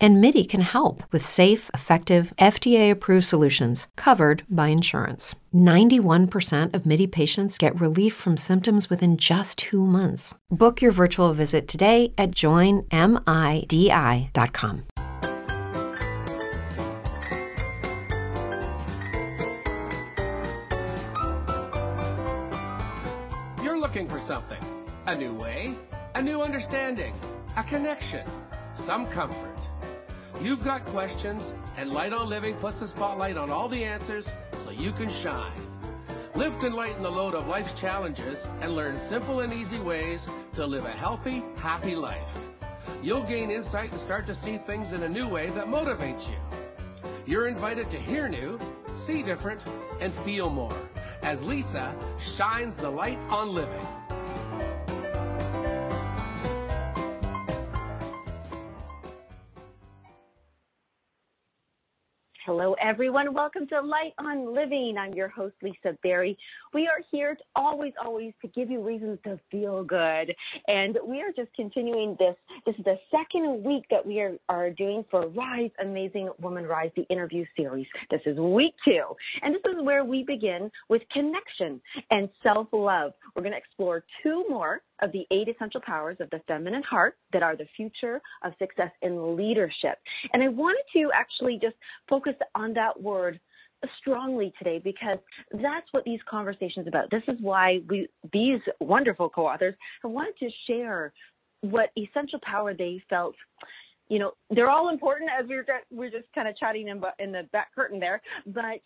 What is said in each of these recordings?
And MIDI can help with safe, effective, FDA approved solutions covered by insurance. 91% of MIDI patients get relief from symptoms within just two months. Book your virtual visit today at joinmidi.com. You're looking for something a new way, a new understanding, a connection, some comfort. You've got questions, and Light on Living puts the spotlight on all the answers so you can shine. Lift and lighten the load of life's challenges and learn simple and easy ways to live a healthy, happy life. You'll gain insight and start to see things in a new way that motivates you. You're invited to hear new, see different, and feel more as Lisa shines the light on living. Hello, everyone. Welcome to Light on Living. I'm your host, Lisa Berry. We are here to always, always to give you reasons to feel good. And we are just continuing this. This is the second week that we are, are doing for Rise Amazing Woman Rise, the interview series. This is week two. And this is where we begin with connection and self love. We're going to explore two more of the eight essential powers of the feminine heart that are the future of success in leadership. And I wanted to actually just focus on that word strongly today because that's what these conversations about. This is why we these wonderful co-authors have wanted to share what essential power they felt you know they're all important as we were we're just kind of chatting in, in the back curtain there but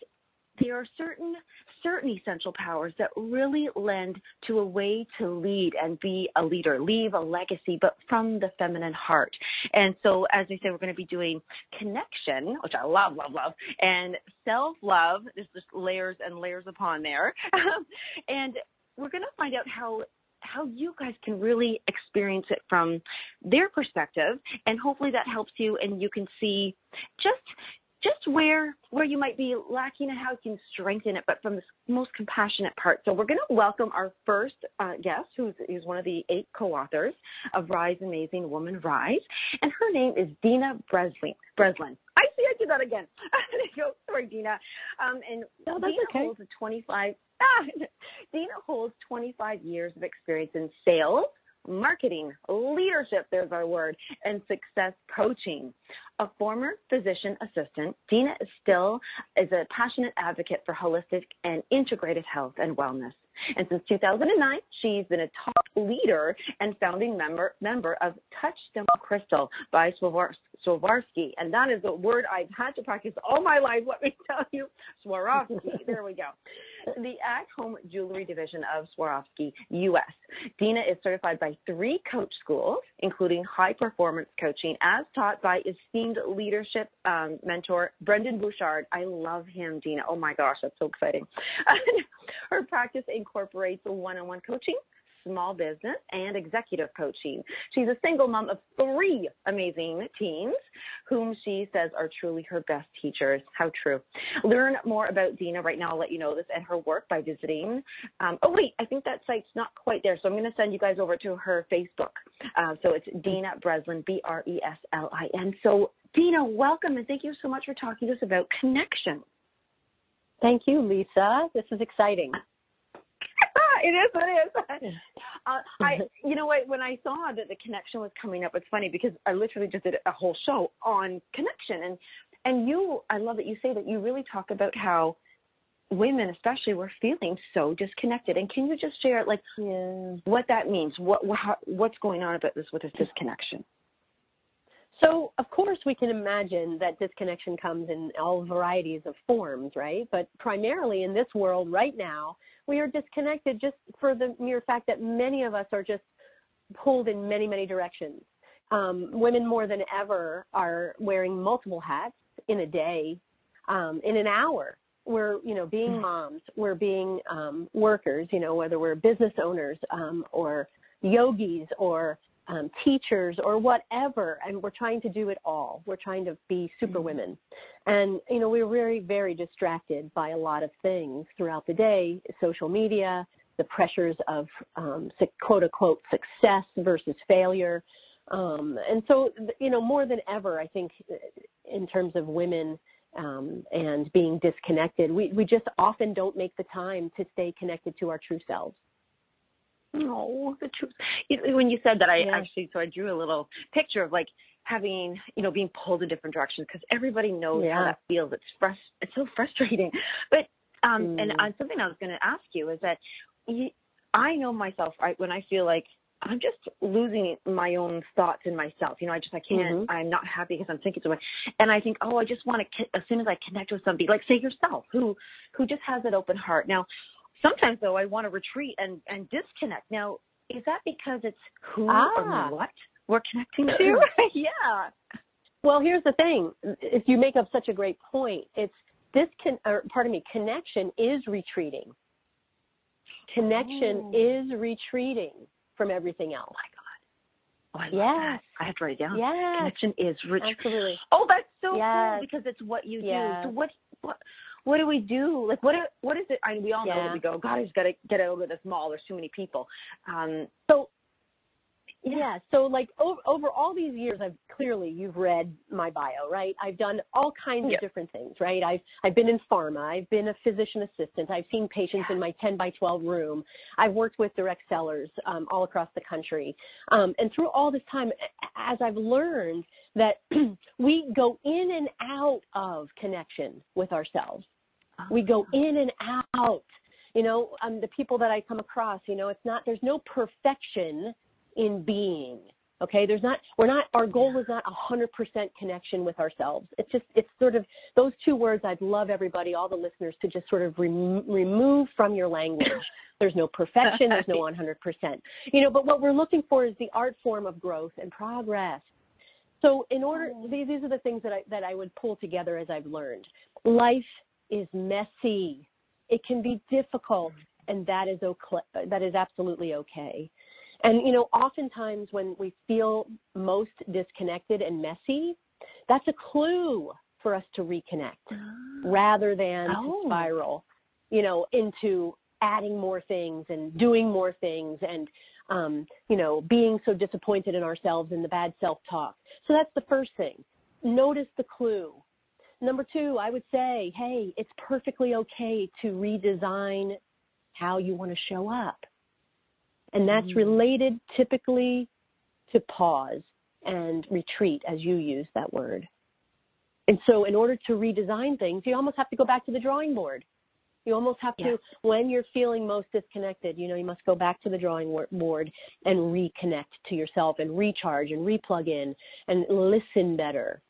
there are certain certain essential powers that really lend to a way to lead and be a leader, leave a legacy, but from the feminine heart. And so, as I said, we're going to be doing connection, which I love, love, love, and self love. There's just layers and layers upon there, and we're going to find out how how you guys can really experience it from their perspective and hopefully that helps you and you can see just just where where you might be lacking and how you can strengthen it, but from the most compassionate part. So we're going to welcome our first uh, guest, who's, who's one of the eight co-authors of Rise Amazing Woman Rise, and her name is Dena Breslin. Breslin. I see I did that again. Sorry, Dena. Um, and no, Dena okay. holds a 25. Ah, Dena holds 25 years of experience in sales marketing, leadership, there's our word, and success coaching. A former physician assistant, Dena is still is a passionate advocate for holistic and integrated health and wellness. And since 2009, she's been a top leader and founding member member of Touchstone Crystal by Swarovski. And that is a word I've had to practice all my life. Let me tell you, Swarovski. there we go the at home jewelry division of Swarovski US. Dena is certified by three coach schools, including high performance coaching, as taught by esteemed leadership um, mentor Brendon Burchard. I love him, Dena. Oh my gosh, that's so exciting. Her practice incorporates one on one coaching, small business and executive coaching. She's a single mom of three amazing teens whom she says are truly her best teachers. How true. Learn more about Dena right now. I'll let you know this and her work by visiting. Um, oh, wait, I think that site's not quite there. So I'm going to send you guys over to her Facebook. Uh, so it's Dena Breslin, B R E S L I N. So, Dena, welcome and thank you so much for talking to us about connection. Thank you, Lisa. This is exciting. it is. It is. Uh, I, you know what? When I saw that the connection was coming up, it's funny because I literally just did a whole show on connection, and and you, I love that you say that you really talk about how women, especially, were feeling so disconnected. And can you just share, like, yeah. what that means? What, what what's going on about this with this disconnection? So, of course, we can imagine that disconnection comes in all varieties of forms, right? But primarily in this world right now, we are disconnected just for the mere fact that many of us are just pulled in many, many directions. Um, women more than ever are wearing multiple hats in a day, um, in an hour. We're, you know, being moms, we're being um, workers, you know, whether we're business owners um, or yogis or um, teachers or whatever, and we're trying to do it all. We're trying to be superwomen. And, you know, we're very, very distracted by a lot of things throughout the day, social media, the pressures of um, quote unquote success versus failure. Um, and so, you know, more than ever, I think in terms of women um, and being disconnected, we, we just often don't make the time to stay connected to our true selves. Oh, the truth. when you said that, I yeah. actually so I drew a little picture of like having you know being pulled in different directions because everybody knows yeah. how that feels. It's frust- It's so frustrating. But um, mm. and uh, something I was going to ask you is that you, I know myself right when I feel like I'm just losing my own thoughts in myself. You know, I just I can't. Mm-hmm. I'm not happy because I'm thinking so much, and I think, oh, I just want to. As soon as I connect with somebody, like say yourself, who who just has an open heart. Now, sometimes though, I want to retreat and and disconnect. Now, is that because it's who ah. or what we're connecting to? yeah. Well, here's the thing. If you make up such a great point, it's this can, or pardon me, connection is retreating. Connection oh. is retreating from everything else. Oh my God. Oh, I yes. I have to write it down. Yes. Connection is rich. Absolutely. Oh, that's so yes. cool because it's what you yes. do. So what what what do we do? Like what what is it? I mean, we all know yeah. we go. God, I just got to get out of this mall. There's too many people. Um, so yeah. So like over, over all these years, I've clearly you've read my bio, right? I've done all kinds yep. of different things, right? I've I've been in pharma. I've been a physician assistant. I've seen patients in my 10 by 12 room. I've worked with direct sellers um, all across the country. Um, and through all this time, as I've learned that we go in and out of connection with ourselves. We go in and out. You know, um, the people that I come across, you know, it's not, there's no perfection in being. Okay, there's not, we're not, our goal is not a 100% connection with ourselves. It's just, it's sort of those two words I'd love everybody, all the listeners to just sort of rem- remove from your language. There's no perfection, there's no 100%. You know, but what we're looking for is the art form of growth and progress. So in order, oh. these, these are the things that I, that I would pull together as I've learned. Life is messy. It can be difficult, and that is okay, that is absolutely okay. And, you know, oftentimes when we feel most disconnected and messy, that's a clue for us to reconnect oh. rather than oh. to spiral, you know, into adding more things and doing more things and, um, you know, being so disappointed in ourselves and the bad self talk. So that's the first thing. Notice the clue. Number two, I would say, hey, it's perfectly okay to redesign how you want to show up. And that's mm-hmm. related typically to pause and retreat, as you use that word. And so, in order to redesign things, you almost have to go back to the drawing board. You almost have to, when you're feeling most disconnected, you know, you must go back to the drawing board and reconnect to yourself and recharge and replug in and listen better.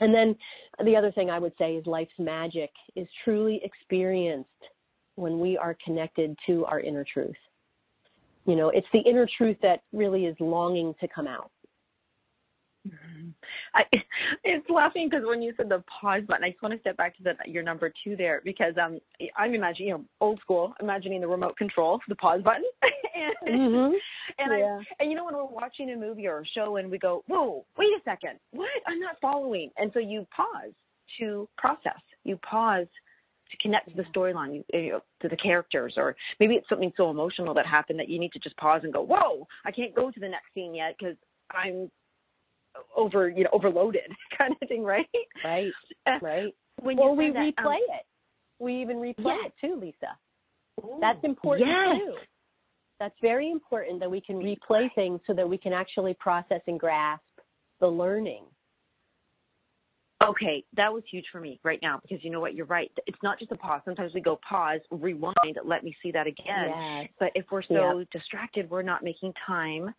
And then the other thing I would say is life's magic is truly experienced when we are connected to our inner truth. You know, it's the inner truth that really is longing to come out. I, it's laughing because when you said the pause button, I just want to step back to the, your number two there because um, I'm imagining, you know, old school, imagining the remote control, the pause button, and mm-hmm. and yeah. I and you know when we're watching a movie or a show and we go, whoa, wait a second, what? I'm not following, and so you pause to process, you pause to connect to the storyline, you know, to the characters, or maybe it's something so emotional that happened that you need to just pause and go, "Whoa, I can't go to the next scene yet because I'm over, you know, overloaded," kind of thing, right? Right, uh, right. When or we that, replay um, it. We even replay yes. it too, Lisa. Ooh, That's important yes. too. That's very important that we can replay things so that we can actually process and grasp the learning Okay, that was huge for me right now because you know what, you're right. It's not just a pause. Sometimes we go pause, rewind, let me see that again. Yes. But if we're so yep. distracted, we're not making time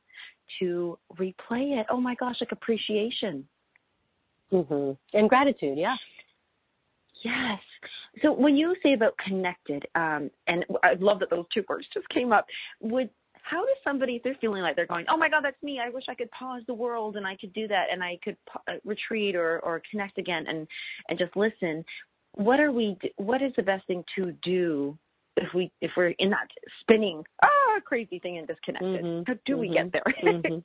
to replay it. Oh my gosh, like appreciation. hmm And gratitude, yeah. Yes. So when you say about connected, um, and I love that those two words just came up, would how does somebody, if they're feeling like they're going, oh my God, that's me. I wish I could pause the world and I could do that and I could uh, retreat or, or connect again and, and just listen. What are we, what is the best thing to do if we, if we're in that spinning, ah, crazy thing and disconnected? Mm-hmm. How do mm-hmm. we get there? mm-hmm.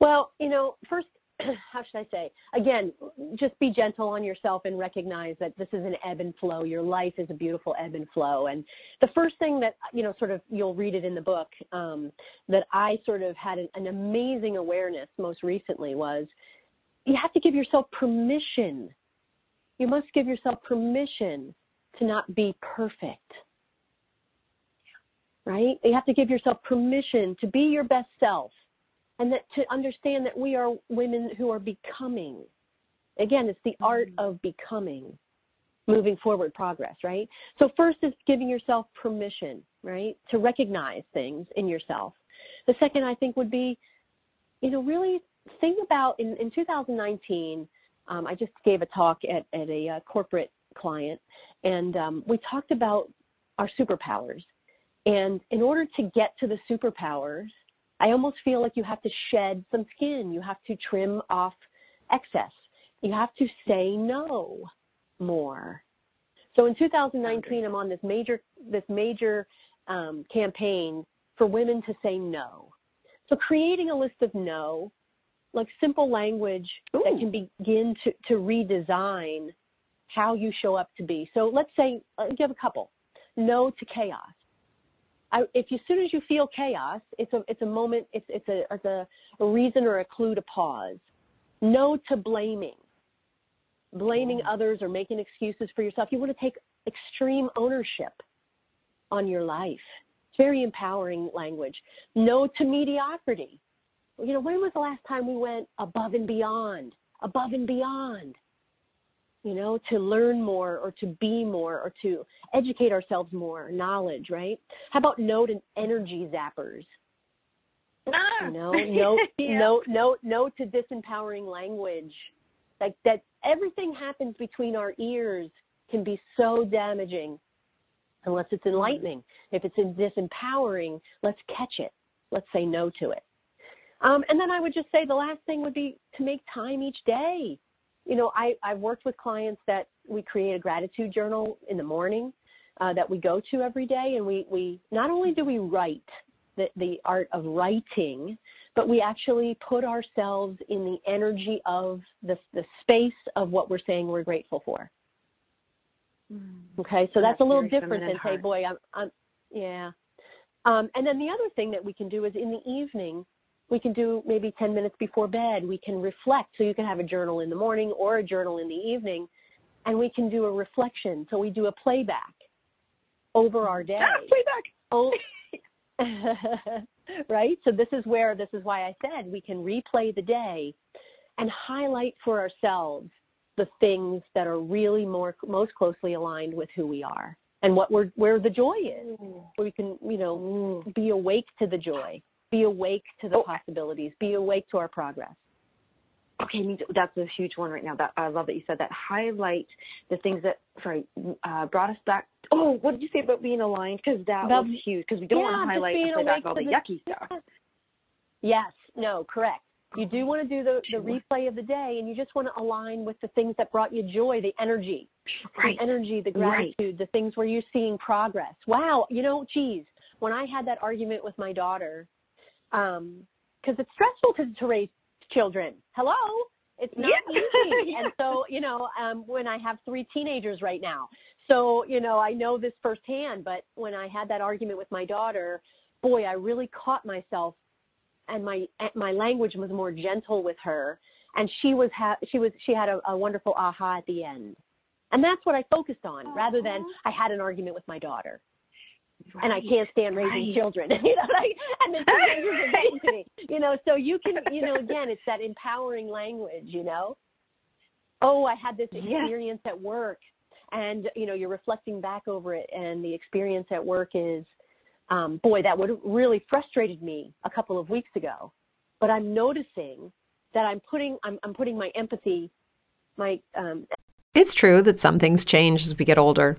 Well, you know, first, how should I say? Again, just be gentle on yourself and recognize that this is an ebb and flow. Your life is a beautiful ebb and flow. And the first thing that, you know, sort of you'll read it in the book, um, that I sort of had an, an amazing awareness most recently was you have to give yourself permission. You must give yourself permission to not be perfect. Right? You have to give yourself permission to be your best self and that to understand that we are women who are becoming. Again, it's the art mm-hmm. of becoming, moving forward progress, right? So first is giving yourself permission, right, to recognize things in yourself. The second, I think, would be, you know, really think about in, in 2019, um, I just gave a talk at, at a uh, corporate client, and um, we talked about our superpowers. And in order to get to the superpowers, I almost feel like you have to shed some skin. You have to trim off excess. You have to say no more. So in 2019, I'm on this major this major um, campaign for women to say no. So creating a list of no, like simple language Ooh. that can begin to, to redesign how you show up to be. So let's say, uh, give a couple. No to chaos. I, if you, as soon as you feel chaos, it's a it's a moment, it's it's a it's a, a reason or a clue to pause. No to blaming, blaming others or making excuses for yourself. You want to take extreme ownership on your life. It's very empowering language. No to mediocrity. You know, when was the last time we went above and beyond, above and beyond? You know, to learn more or to be more or to educate ourselves more, knowledge, right? How about note and energy zappers? Ah, you know, no, yeah. no, no, no to disempowering language. Like that, everything happens between our ears can be so damaging, unless it's enlightening. If it's disempowering, let's catch it. Let's say no to it. Um, and then I would just say the last thing would be to make time each day you know, I, I've worked with clients that we create a gratitude journal in the morning uh, that we go to every day, and we, we not only do we write the, the art of writing, but we actually put ourselves in the energy of the, the space of what we're saying we're grateful for. Mm. Okay, so that's, that's a little different than hey boy, I'm, I'm yeah. Um, and then the other thing that we can do is in the evening, we can do maybe 10 minutes before bed. We can reflect. So you can have a journal in the morning or a journal in the evening, and we can do a reflection. So we do a playback over our day. Ah, playback. Oh, right? So this is where, this is why I said we can replay the day and highlight for ourselves the things that are really more most closely aligned with who we are and what we're where the joy is. Mm. Where we can, you know, mm. be awake to the joy be awake to the oh. possibilities, be awake to our progress. Okay, that's a huge one right now. That I love that you said that. Highlight the things that sorry uh, brought us back. Oh, what did you say about being aligned? Because that was huge. Because we don't yeah, want to highlight and play back all the, the yucky stuff. Yes, no, correct. You do want to do the, the replay of the day, and you just want to align with the things that brought you joy, the energy, right. the energy, the gratitude, right. the things where you're seeing progress. Wow, you know, geez, when I had that argument with my daughter um, because it's stressful to, to raise children. Hello, it's not yeah. easy. yeah. And so, you know, um, when I have three teenagers right now, so you know, I know this firsthand. But when I had that argument with my daughter, boy, I really caught myself, and my my language was more gentle with her, and she was ha- she was she had a, a wonderful aha at the end. And that's what I focused on Aww. rather than I had an argument with my daughter. Right. and I can't stand raising right. children. you know, like, and then teenagers are getting to me. You know, so you can, you know, again, it's that empowering language. You know, oh, I had this experience yes. at work, and you know, you're reflecting back over it, and the experience at work is, um, boy, that would really frustrated me a couple of weeks ago, but I'm noticing that I'm putting, I'm, I'm putting my empathy, my. Um, it's true that some things change as we get older.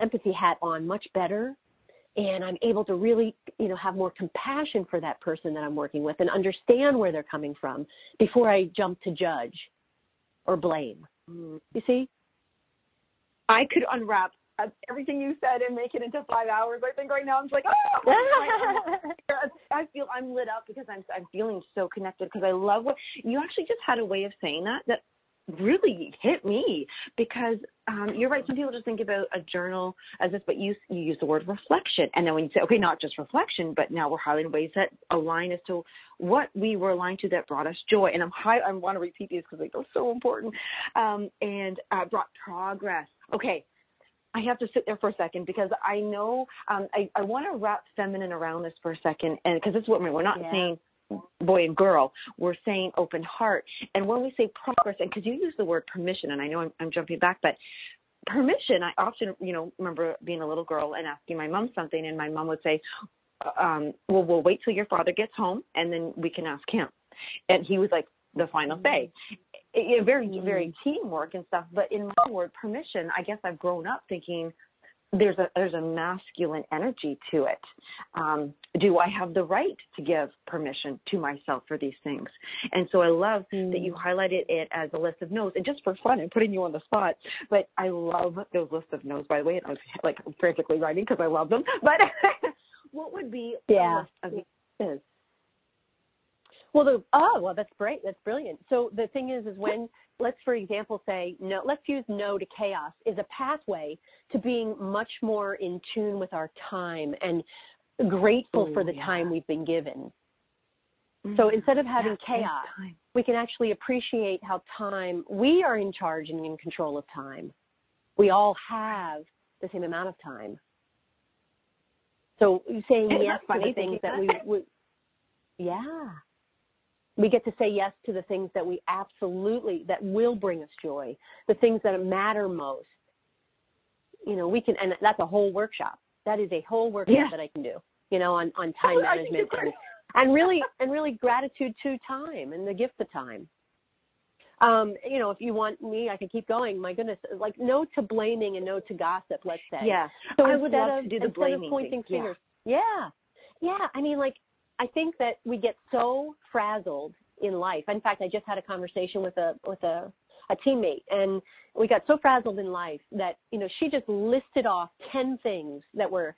empathy hat on much better and I'm able to really, you know, have more compassion for that person that I'm working with and understand where they're coming from before I jump to judge or blame. Mm. You see? I could unwrap uh, everything you said and make it into five hours. I think right now I'm just like, ah! oh, I feel I'm lit up because I'm I'm feeling so connected because I love what you actually just had a way of saying that that really hit me because um, you're right. Some people just think about a journal as this, but you you use the word reflection, and then when you say, okay, not just reflection, but now we're highlighting ways that align as to what we were aligned to that brought us joy. And I'm high. I want to repeat these because they're so important, um, and uh, brought progress. Okay, I have to sit there for a second because I know um, I, I want to wrap feminine around this for a second, and because this is what we're not yeah. saying boy and girl. We're saying open heart. And when we say progress, and because you use the word permission, and I know I'm, I'm jumping back, but permission, I often, you know, remember being a little girl and asking my mom something, and my mom would say, um, well, we'll wait till your father gets home, and then we can ask him. And he was like, the final say. It, it, very, very mm-hmm. teamwork and stuff. But in my word, permission, I guess I've grown up thinking – there's a there's a masculine energy to it. Um, do I have the right to give permission to myself for these things? And so I love mm. that you mm. highlighted it as a list of no's, and just for fun and putting you on the spot. But I love those lists of no's. By the way, and I was like frantically writing because I love them. But what would be yeah. a list of is well, the, oh, well, that's great. That's brilliant. So the thing is, is when let's, for example, say no. Let's use no to chaos is a pathway to being much more in tune with our time and grateful Ooh, for the yeah. time we've been given. Mm-hmm. So instead of having chaos, we can actually appreciate how time we are in charge and in control of time. We all have the same amount of time. So saying yes to the things that we, we yeah we get to say yes to the things that we absolutely that will bring us joy the things that matter most you know we can and that's a whole workshop that is a whole workshop yeah. that i can do you know on on time oh, management and, and really and really gratitude to time and the gift of time um, you know, if you want me, I can keep going. My goodness, like no to blaming and no to gossip. Let's say. Yeah. So I would love of, to do the blaming. Of pointing thing. fingers. Yeah. yeah. Yeah. I mean, like I think that we get so frazzled in life. In fact, I just had a conversation with a with a a teammate and we got so frazzled in life that you know she just listed off 10 things that were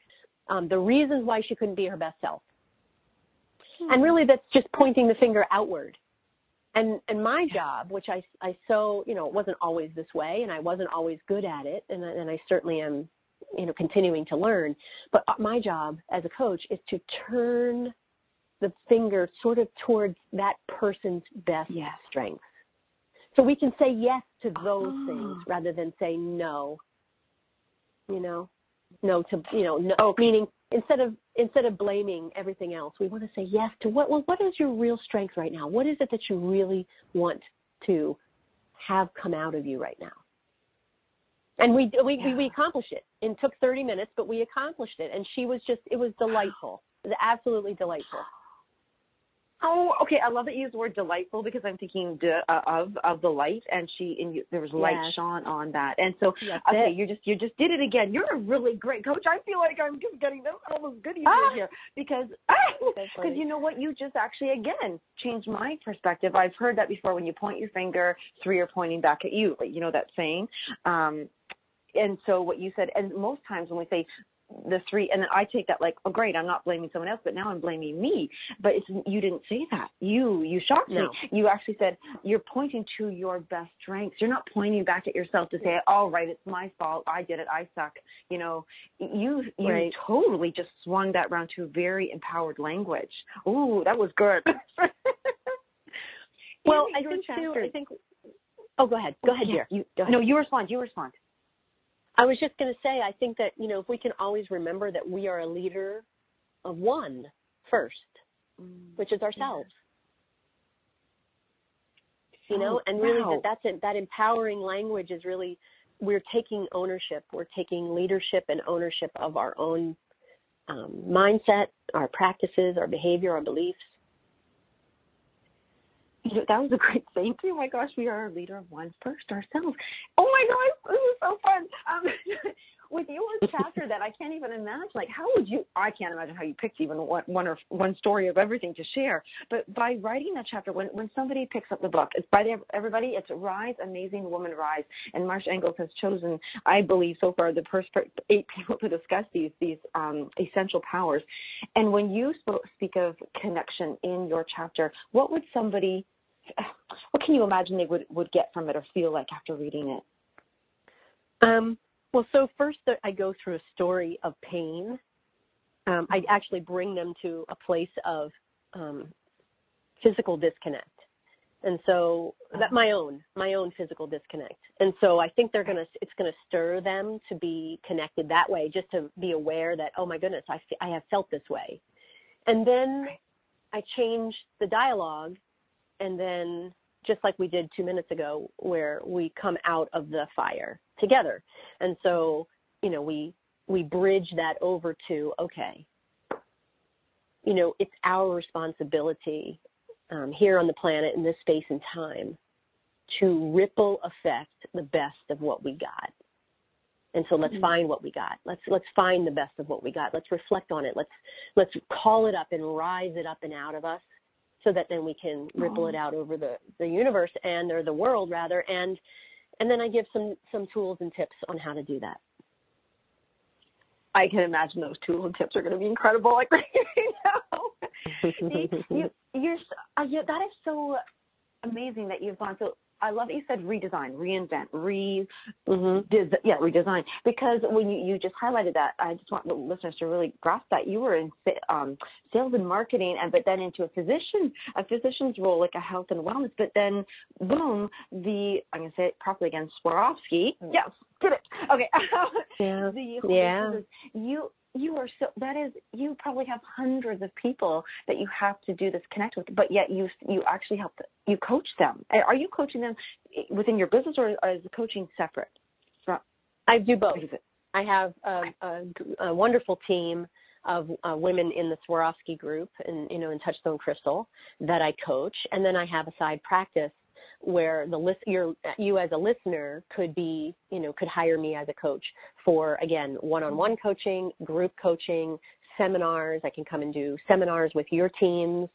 um, the reasons why she couldn't be her best self hmm. and really that's just pointing the finger outward and and my job which i i so you know it wasn't always this way and i wasn't always good at it and and i certainly am you know continuing to learn but my job as a coach is to turn the finger sort of towards that person's best yes. strengths. So we can say yes to those oh. things ah. rather than say no. You know, no to you know, no, okay. meaning instead of instead of blaming everything else, we want to say yes to what well, what is your real strength right now? What is it that you really want to have come out of you right now? And we we yeah. we, we accomplished it. It took 30 minutes, but we accomplished it. And she was just it was delightful. It was absolutely delightful. Oh, okay. I love that you use the word delightful because I'm thinking de, uh, of of the light, and she and you, there was light Yes. shone on that, and so okay, it. you just you just did it again. You're a really great coach. I feel like I'm just getting this almost goodies Ah. here because because funny. you know what, you just actually again changed my perspective. I've heard that before. When you point your finger, three are pointing back at you. You know that saying. Um, and so what you said, and most times when we say the three, and then I take that like, oh great, I'm not blaming someone else, but now I'm blaming me. But it's, you didn't say that. You you shocked No. me. You actually said you're pointing to your best strengths. You're not pointing back at yourself to say, all right, it's my fault. I did it. I suck. You know, you you Right. totally just swung that round to a very empowered language. Ooh, that was good. Well, I think too. I think. Oh, go ahead. Go ahead, Yeah, dear. You, Go ahead. No, you respond. You respond. I was just going to say, I think that, you know, if we can always remember that we are a leader of one first, which is ourselves. You know, Oh, and really wow. that that's that empowering language is really we're taking ownership. We're taking leadership and ownership of our own um, mindset, our practices, our behavior, our beliefs. You know, that was a great saying too. Oh my gosh, we are a leader of one first ourselves. Oh my gosh, this was so fun. Um, with your chapter, that I can't even imagine. Like, how would you? I can't imagine how you picked even one, one or one story of everything to share. But by writing that chapter, when when somebody picks up the book, it's by the, everybody. It's Rise, Amazing Woman Rise, and Marsh Engels has chosen, I believe, so far the first eight people to discuss these these um, essential powers. And when you spoke, speak of connection in your chapter, what would somebody what can you imagine they would, would get from it or feel like after reading it? Um, well, so first I go through a story of pain. Um, I actually bring them to a place of um, physical disconnect, and so that my own my own physical disconnect. And so I think they're gonna it's gonna stir them to be connected that way, just to be aware that oh my goodness, I I have felt this way, and then I change the dialogue, and then just like we did two minutes ago, where we come out of the fire together. And so, you know, we we bridge that over to okay, you know, it's our responsibility um, here on the planet in this space and time to ripple affect the best of what we got. And so let's find what we got. Let's let's find the best of what we got. Let's reflect on it. Let's let's call it up and rise it up and out of us so that then we can ripple it out over the, the universe and or the world rather and and then I give some some tools and tips on how to do that. I can imagine those tools and tips are going to be incredible. Like right now, you, you, you're so- uh, yeah, that is so amazing that you've gone. So I love that you said redesign, reinvent, re, Mhm. des- yeah, redesign. Because when you, you just highlighted that, I just want the listeners to really grasp that you were in um, sales and marketing, and but then into a physician, a physician's role, like a health and wellness. But then, boom, the I'm going to say it properly again, Swarovski. Yes, get it. Okay. Yeah. Yeah. you you are so that is you probably have hundreds of people that you have to do this connect with but yet you you actually help you coach them. Are you coaching them within your business or, or is the coaching separate from I do both. what is it? I have a, a, a wonderful team of uh, women in the Swarovski group and you know in Touchstone Crystal that I coach, and then I have a side practice where the list your you as a listener could be you know could hire me as a coach for again one-on-one coaching, group coaching, seminars. I can come and do seminars with your teams,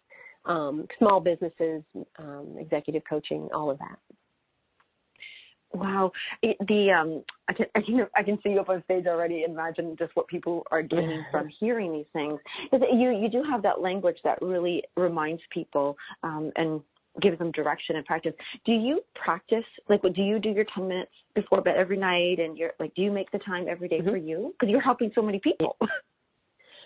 um, small businesses, um, executive coaching, all of that. Wow, it, the um, I can I can I can see you up on stage already. Imagine just what people are gaining from hearing these things. You you do have that language that really reminds people um, and gives them direction and practice. Do you practice like what do you do your ten minutes before bed every night? And you're like, do you make the time every day for mm-hmm. you? Because you're helping so many people.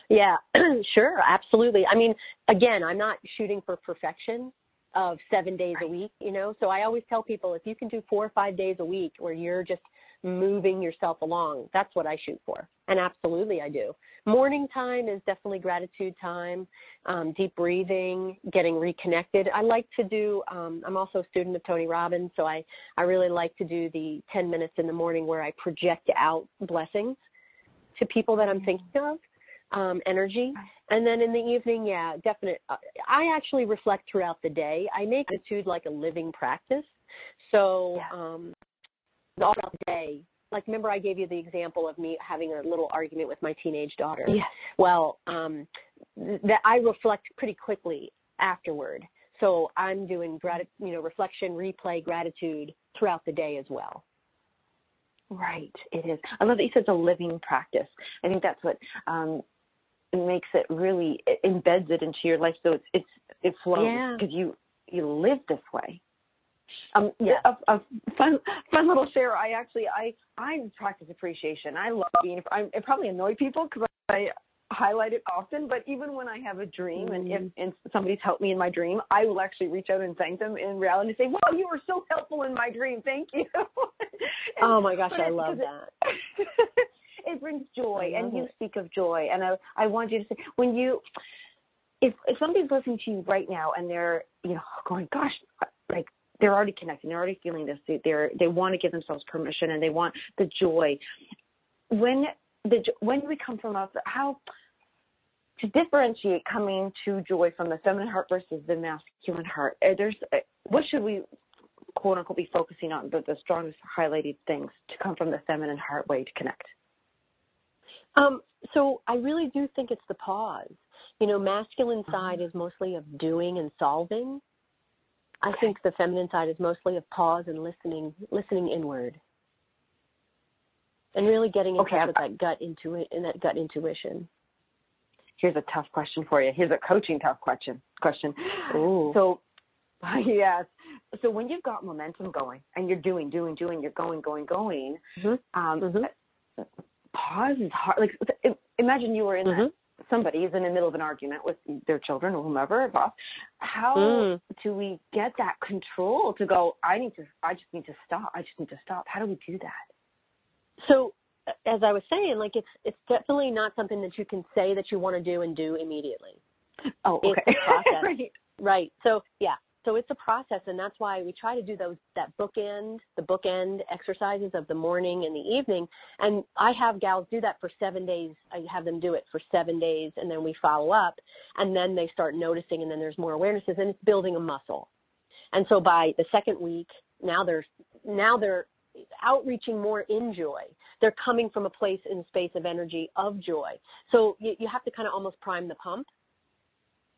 Yeah, sure, absolutely. I mean, again, I'm not shooting for perfection of seven days a week, you know. So I always tell people if you can do four or five days a week where you're just moving yourself along, that's what I shoot for. And absolutely I do. Morning time is definitely gratitude time, um, deep breathing, getting reconnected. I like to do, um, I'm also a student of Tony Robbins, so I, I really like to do the 10 minutes in the morning where I project out blessings to people that I'm thinking of. um, energy. And then in the evening, yeah, definite. Uh, I actually reflect throughout the day. I make gratitude like a living practice. So Yeah. um, all throughout the day, like remember I gave you the example of me having a little argument with my teenage daughter. Yes. Well, um, th- that I reflect pretty quickly afterward. So I'm doing grat- you know, reflection, replay, gratitude throughout the day as well. Right, it is. I love that you said it's a living practice. I think that's what um, makes it really it embeds it into your life, so it's it's it flows Yeah. because you you live this way. Um, Yeah. a, a fun fun little share. I actually I I practice appreciation. I love being. I, I probably annoy people because I highlight it often, but even when I have a dream and if and somebody's helped me in my dream, I will actually reach out and thank them in reality and say, "Wow, you were so helpful in my dream. Thank you." And- Oh my gosh, I love that. it, it brings joy, and you speak of joy, and I I want you to say when you if if somebody's listening to you right now and they're you know going, gosh, like they're already connecting, they're already feeling this, they, they're they want to give themselves permission and they want the joy. When the when we come from us? How to differentiate coming to joy from the feminine heart versus the masculine heart? Uh, There's uh, what should we quote unquote be focusing on the, the strongest highlighted things to come from the feminine heart way to connect? Um, so I really do think it's the pause. You know, masculine side is mostly of doing and solving. I think the feminine side is mostly of pause and listening, listening inward, and really getting in Okay, touch with that gut intuition and that gut intuition. Here's a tough question for you. Here's a coaching tough question. Question. Ooh. So, yes. So when you've got momentum going and you're doing, doing, doing, you're going, going, going. Mhm. Um, Mhm. Pause is hard. Like imagine you were in Mhm. somebody's in the middle of an argument with their children or whomever. Boss. How Mm. do we get that control to go? I need to. I just need to stop. I just need to stop. How do we do that? So, as I was saying, like it's it's definitely not something that you can say that you want to do and do immediately. Oh, It's okay. a process. right. Right. So yeah. So it's a process, and that's why we try to do those that bookend, the bookend exercises of the morning and the evening. And I have gals do that for seven days. I have them do it for seven days, and then we follow up, and then they start noticing, and then there's more awarenesses, and it's building a muscle. And so by the second week, now they're now they're outreaching more in joy. They're coming from a place in space of energy of joy. So you, you have to kind of almost prime the pump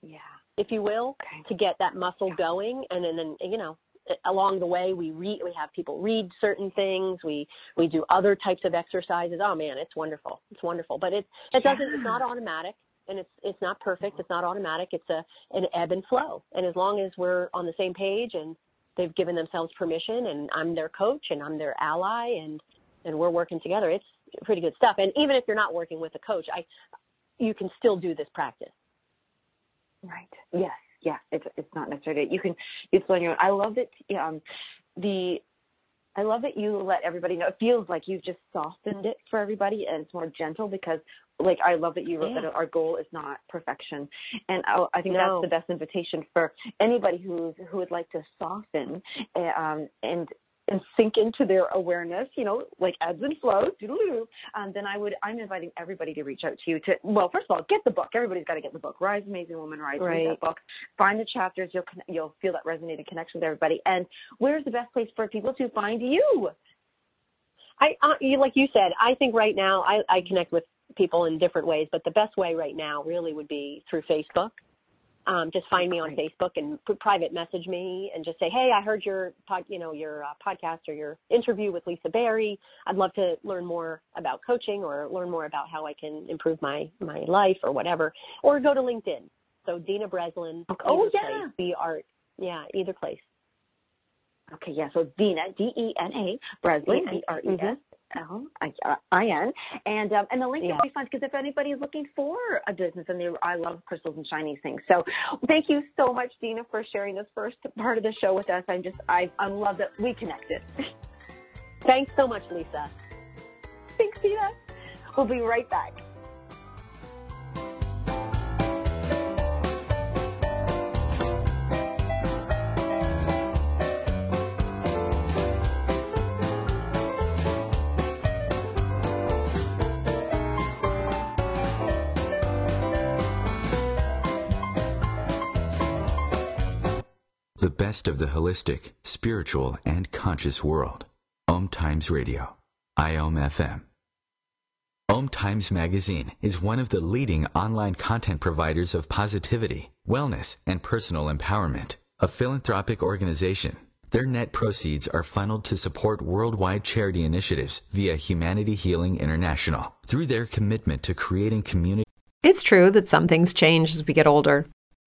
Yeah. If you will, Okay. to get that muscle going. And then, then you know, along the way, we read, we have people read certain things. We we do other types of exercises. Oh man, it's wonderful. It's wonderful. But it it doesn't. It's not automatic, and it's it's not perfect. It's not automatic. It's a an ebb and flow. And as long as we're on the same page and they've given themselves permission, and I'm their coach and I'm their ally, and and we're working together, it's pretty good stuff. And even if you're not working with a coach, I you can still do this practice. Right. Yes. Yeah. It's it's not necessarily you can you explain your own. I love it. Um, the I love that you let everybody know. It feels like you've just softened it for everybody, and it's more gentle because, like, I love that you wrote Yeah. that our goal is not perfection, and I, I think No. that's the best invitation for anybody who's who would like to soften uh, um, and and sink into their awareness, you know, like ebbs and flows, doodle um, then I would, I'm inviting everybody to reach out to you to, well, first of all, get the book. Everybody's got to get the book. Rise, Amazing Woman, Rise. Read Right. that book. Find the chapters. You'll, con- you'll feel that resonated connection with everybody. And where's the best place for people to find you? I, uh, you, like you said, I think right now I, I connect with people in different ways, but the best way right now really would be through Facebook. Um, just find me on Great. Facebook and private message me and just say, hey, I heard your pod, you know, your uh, podcast or your interview with Lisa Berry. I'd love to learn more about coaching or learn more about how I can improve my my life or whatever. Or go to LinkedIn. So Dena Breslin. Oh, yeah. place, R. Yeah, either place. Okay, yeah. So Dena, D E N A, Breslin, B R E S L I I N, and um, and the link Yeah. will be fun because if anybody is looking for a business, and they, I love crystals and shiny things. So thank you so much, Dena, for sharing this first part of the show with us. I'm just I I love that we connected. Thanks so much, Lisa. Thanks, Dena. We'll be right back. The best of the holistic, spiritual, and conscious world. Om Times Radio, IOM FM. Om Times Magazine is one of the leading online content providers of positivity, wellness, and personal empowerment. A philanthropic organization, their net proceeds are funneled to support worldwide charity initiatives via Humanity Healing International through their commitment to creating community. It's true that some things change as we get older.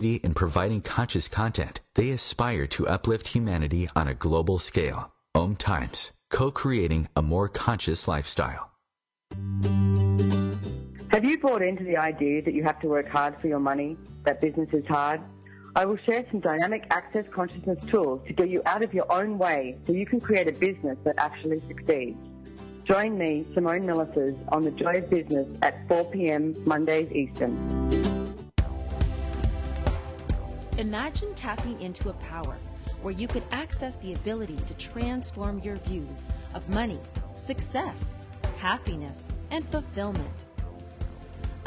in providing conscious content, they aspire to uplift humanity on a global scale. Om Times, co-creating a more conscious lifestyle. Have you bought into the idea that you have to work hard for your money, that business is hard? I will share some dynamic access consciousness tools to get you out of your own way so you can create a business that actually succeeds. Join me, Simone Milasas, on The Joy of Business at 4 p.m. Mondays Eastern. Imagine tapping into a power where you could access the ability to transform your views of money, success, happiness, and fulfillment.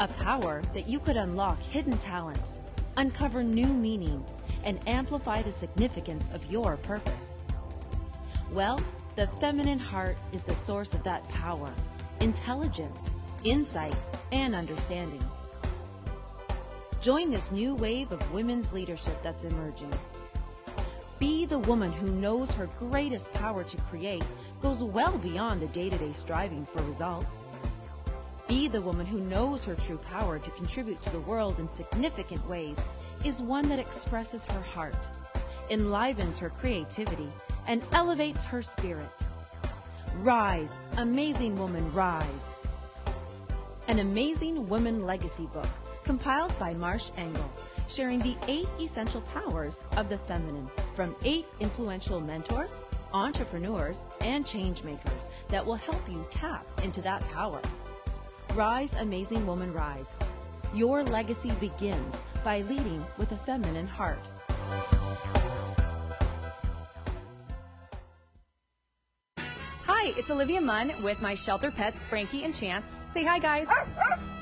A power that you could unlock hidden talents, uncover new meaning, and amplify the significance of your purpose. Well, the feminine heart is the source of that power, intelligence, insight, and understanding. Join this new wave of women's leadership that's emerging. Be the woman who knows her greatest power to create goes well beyond the day to day striving for results. Be the woman who knows her true power to contribute to the world in significant ways is one that expresses her heart, enlivens her creativity, and elevates her spirit. Rise, amazing woman, rise. An Amazing Woman Legacy Book compiled by Marsh Engel, sharing the eight essential powers of the feminine from eight influential mentors, entrepreneurs, and change makers that will help you tap into that power. Rise, amazing woman, rise. Your legacy begins by leading with a feminine heart. Hi, it's Olivia Munn with my shelter pets, Frankie and Chance. Say hi, guys. Ah, ah.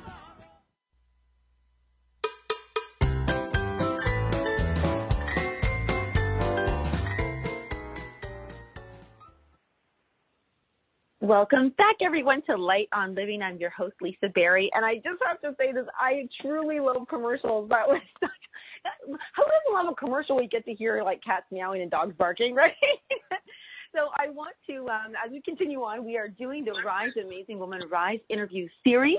Welcome back, everyone, to Light on Living. I'm your host, Lisa Berry, and I just have to say this: I truly love commercials. That was such, doesn't love a commercial? We get to hear like cats meowing and dogs barking, right? So I want to, um, as we continue on, we are doing the Rise Amazing Woman Rise interview series.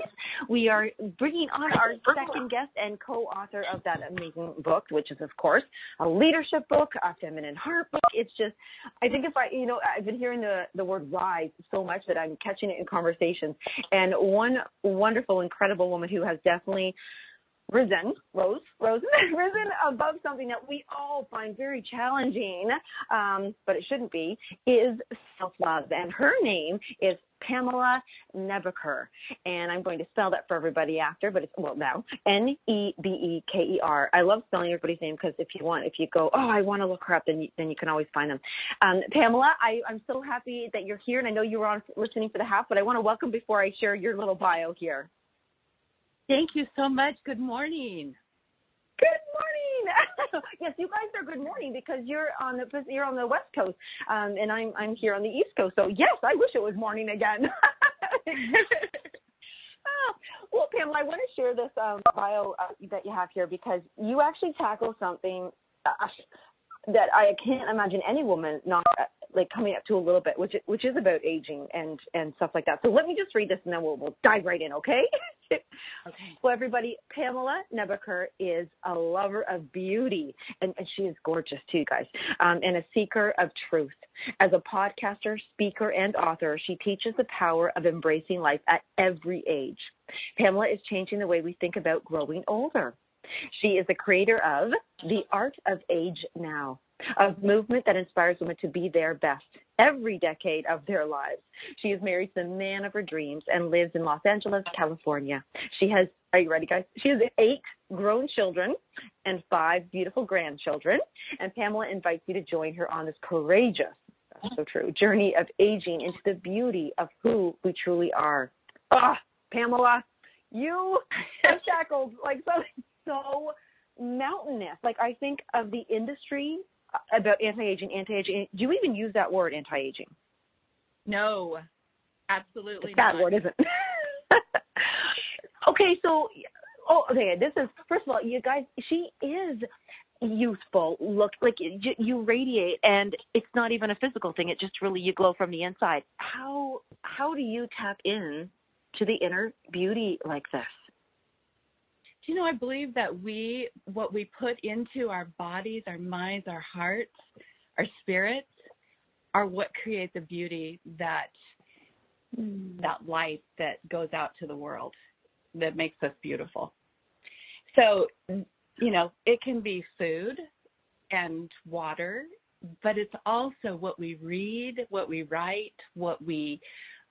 We are bringing on our second guest and co-author of that amazing book, which is, of course, a leadership book, a feminine heart book. It's just, I think if I, you know, I've been hearing the, the word rise so much that I'm catching it in conversations. And one wonderful, incredible woman who has definitely risen, rose, risen, risen above something that we all find very challenging, um, but it shouldn't be, is self-love. And her name is Pamela Nebeker. And I'm going to spell that for everybody after, but it's, well, now, N-E-B-E-K-E-R. I love spelling everybody's name because if you want, if you go, oh, I want to look her up, then you, then you can always find them. Um, Pamela, I, I'm so happy that you're here, and I know you were on listening for the half, but I want to welcome before I share your little bio here. Thank you so much. Good morning. Good morning. yes, you guys are good morning because you're on the you're on the west coast, um, and I'm I'm here on the east coast. So yes, I wish it was morning again. oh, well, Pamela, I want to share this um, bio uh, that you have here because you actually tackle something uh, that I can't imagine any woman not uh, like coming up to a little bit, which which is about aging and and stuff like that. So let me just read this and then we'll we'll dive right in, okay? okay. Well, everybody, Pamela Nebeker is a lover of beauty, and, and she is gorgeous too, guys, um, and a seeker of truth. As a podcaster, speaker, and author, she teaches the power of embracing life at every age. Pamela is changing the way we think about growing older. She is the creator of The Art of Age Now, a movement that inspires women to be their best every decade of their lives. She is married to the man of her dreams and lives in Los Angeles, California. She has, are you ready, guys? She has eight grown children and five beautiful grandchildren. And Pamela invites you to join her on this courageous, so true, journey of aging into the beauty of who we truly are. Ah, Pamela, you have tackled like something so mountainous. Like I think of the industry uh, about anti-aging, anti-aging. Do you even use that word, anti-aging? No, absolutely it's not. That word isn't. okay, so oh, okay. This is first of all, you guys. She is youthful. Look, like you, you radiate, and it's not even a physical thing. It just really you glow from the inside. How how do you tap in to the inner beauty like this? Do you know, I believe that we, what we put into our bodies, our minds, our hearts, our spirits, are what create the beauty that that light that goes out to the world that makes us beautiful. So, you know, it can be food and water, but it's also what we read, what we write, what we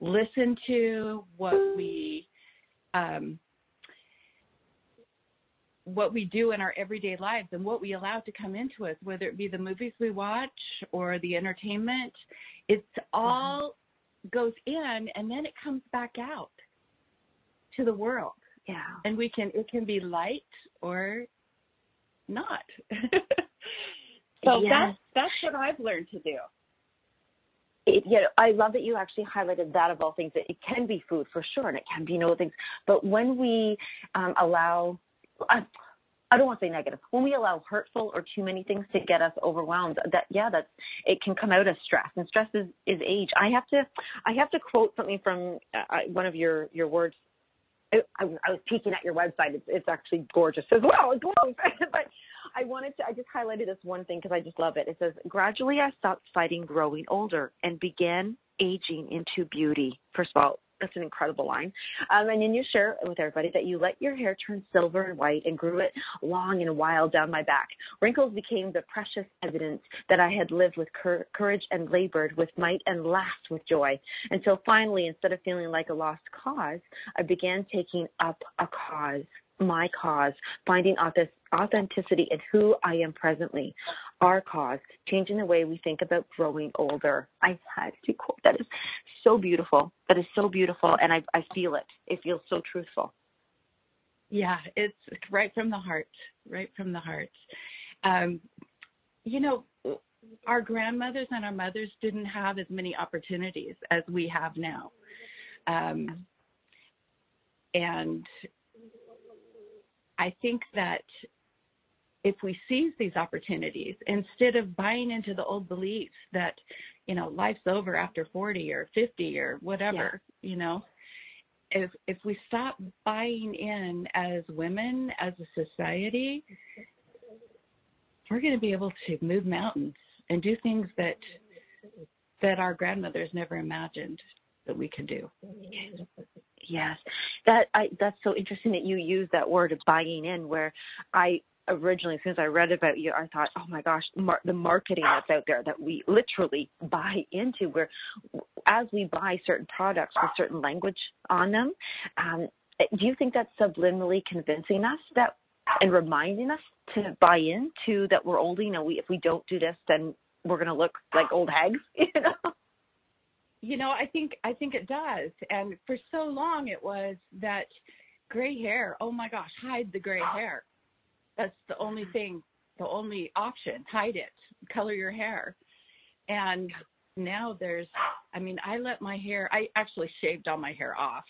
listen to, what we um, what we do in our everyday lives and what we allow to come into us, whether it be the movies we watch or the entertainment, it's all mm-hmm. goes in and then it comes back out to the world. Yeah. And we can it can be light or not. so yes. that's that's what I've learned to do. It, you know, I love that you actually highlighted that of all things that it can be food for sure, and it can be no things. But when we um, allow I, I don't want to say negative. When we allow hurtful or too many things to get us overwhelmed, that yeah, that's it can come out as stress, and stress is, is age. I have to I have to quote something from uh, one of your your words. I, I, I was peeking at your website. It's, it's actually gorgeous as well. It glows. but I wanted to. I just highlighted this one thing because I just love it. It says, "Gradually, I stopped fighting growing older and began aging into beauty." First of all, that's an incredible line. Um, and then you share with everybody that you let your hair turn silver and white and grew it long and wild down my back. Wrinkles became the precious evidence that I had lived with cur- courage and labored with might and laughed with joy. Until finally, instead of feeling like a lost cause, I began taking up a cause my cause, finding authenticity in who I am presently, our cause, changing the way we think about growing older. I had to quote that is so beautiful. That is so beautiful, and I, I feel it. It feels so truthful. Yeah, it's right from the heart, right from the heart. Um, you know, our grandmothers and our mothers didn't have as many opportunities as we have now. Um, and I think that if we seize these opportunities instead of buying into the old beliefs that you know life's over after 40 or 50 or whatever yeah. you know if if we stop buying in as women as a society we're going to be able to move mountains and do things that that our grandmothers never imagined that we could do yes that i that's so interesting that you use that word of buying in where i originally, as soon as I read about you, I thought, oh my gosh, mar- the marketing that's out there that we literally buy into, where as we buy certain products with certain language on them, um, do you think that's subliminally convincing us that and reminding us to buy into that we're only, you know, we, if we don't do this, then we're going to look like old hags, you know? You know, I think I think it does, and for so long it was that gray hair. Oh my gosh, hide the gray hair that's the only thing, the only option. Hide it, color your hair. And now there's, I mean, I let my hair, I actually shaved all my hair off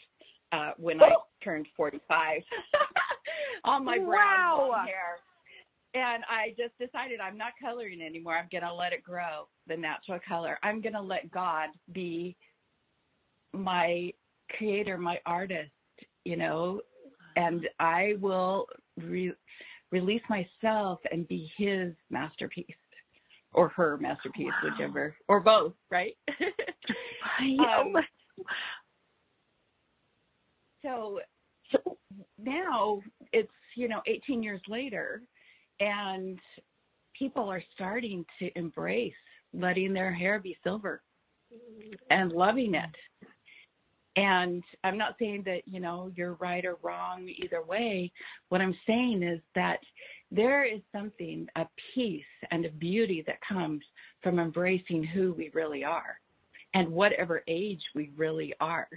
uh, when I turned 45. all my brown wow. hair. And I just decided I'm not coloring anymore. I'm going to let it grow the natural color. I'm going to let God be my creator, my artist, you know, and I will re- release myself and be his masterpiece or her masterpiece, wow. whichever, or both, right? um, so, so now it's, you know, 18 years later, and people are starting to embrace letting their hair be silver and loving it and I'm not saying that, you know, you're right or wrong either way. What I'm saying is that there is something, a peace and a beauty that comes from embracing who we really are and whatever age we really are.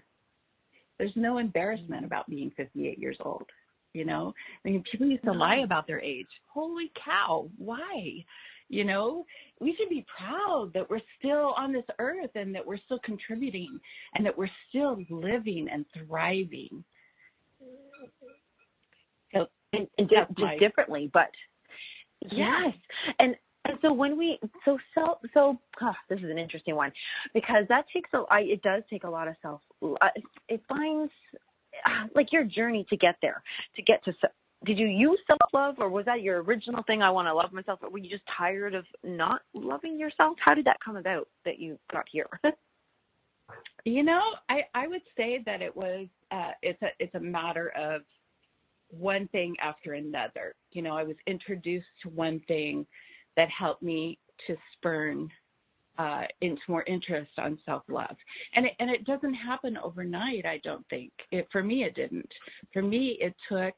There's no embarrassment mm-hmm. about being 58 years old. You know, I mean, people used to lie about their age. Holy cow, why? You know, we should be proud that we're still on this earth and that we're still contributing and that we're still living and thriving. So, and, and just, just differently, but yes. And and so when we so self so oh, this is an interesting one because that takes a I, it does take a lot of self uh, it finds uh, like your journey to get there to get to did you use self love or was that your original thing i want to love myself or were you just tired of not loving yourself how did that come about that you got here you know i i would say that it was uh it's a it's a matter of one thing after another you know i was introduced to one thing that helped me to spurn uh, into more interest on self love, and it, and it doesn't happen overnight. I don't think it for me. It didn't. For me, it took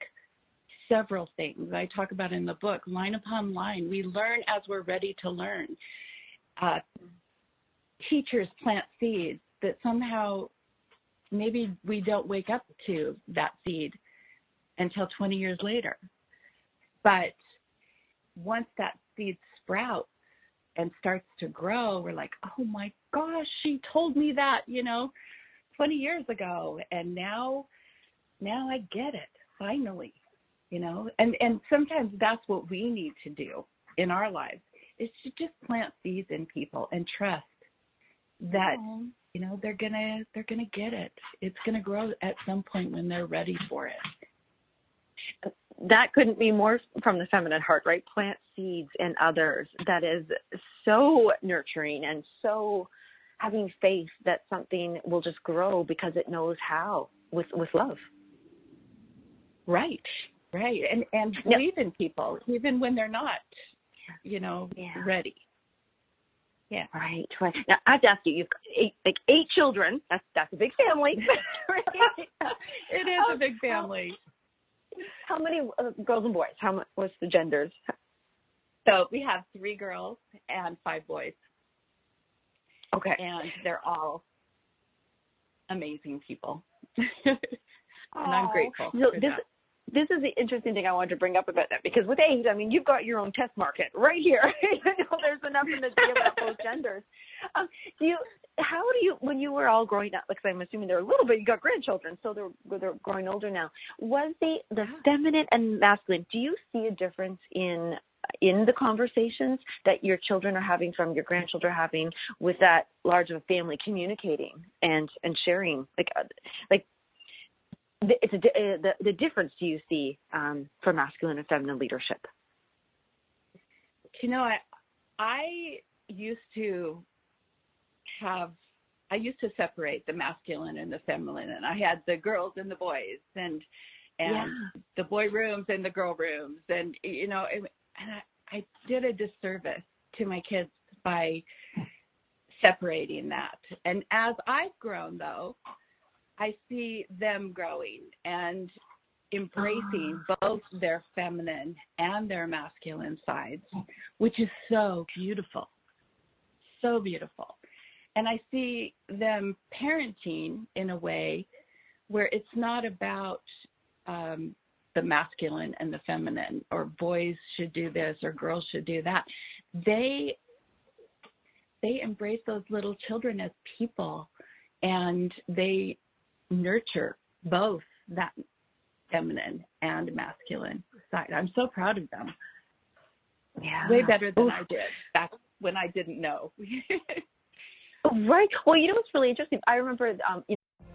several things I talk about in the book, line upon line. We learn as we're ready to learn. Uh, teachers plant seeds that somehow maybe we don't wake up to that seed until 20 years later. But once that seed sprouts and starts to grow, we're like, oh my gosh, she told me that, you know, 20 years ago. And now, now I get it, finally you know? And and sometimes that's what we need to do in our lives is to just plant seeds in people and trust that you know they're gonna they're gonna get it. It's gonna grow at some point when they're ready for it. That couldn't be more from the feminine heart right? Plant seeds in others. That is so nurturing and so having faith that something will just grow because it knows how with with love. Right Right. And and believe in people even when they're not, you know, yeah. ready. Yeah. Right. Right. Now I have to ask you, you've got eight like eight children. That's that's a big family. it is a big family. How, how many uh, girls and boys? How much what's the genders? So we have three girls and five boys. Okay. And they're all amazing people. and I'm grateful. So this, that this is the interesting thing I wanted to bring up about that because with age, I mean, you've got your own test market right here. you know, there's enough in the deal about both genders. Um, do you? How do you? When you were all growing up, like I'm assuming they're a little bit. You got grandchildren, so they're they're growing older now. Was the the feminine and masculine? Do you see a difference in in the conversations that your children are having from your grandchildren are having with that large of a family communicating and and sharing like uh, like it's a, uh, the the difference do you see um, for masculine and feminine leadership? You know, I I used to have I used to separate the masculine and the feminine, and I had the girls and the boys, and and yeah. the boy rooms and the girl rooms, and you know, and, and I, I did a disservice to my kids by separating that. And as I've grown, though, I see them growing and embracing oh. both their feminine and their masculine sides, which is so beautiful. So beautiful. And I see them parenting in a way where it's not about um, the masculine and the feminine, or boys should do this or girls should do that. They they embrace those little children as people and they nurture both that feminine and masculine side. I'm so proud of them. Yeah. Way better than Oof. I did back when I didn't know. right. Well, you know what's really interesting? I remember. Um, you know-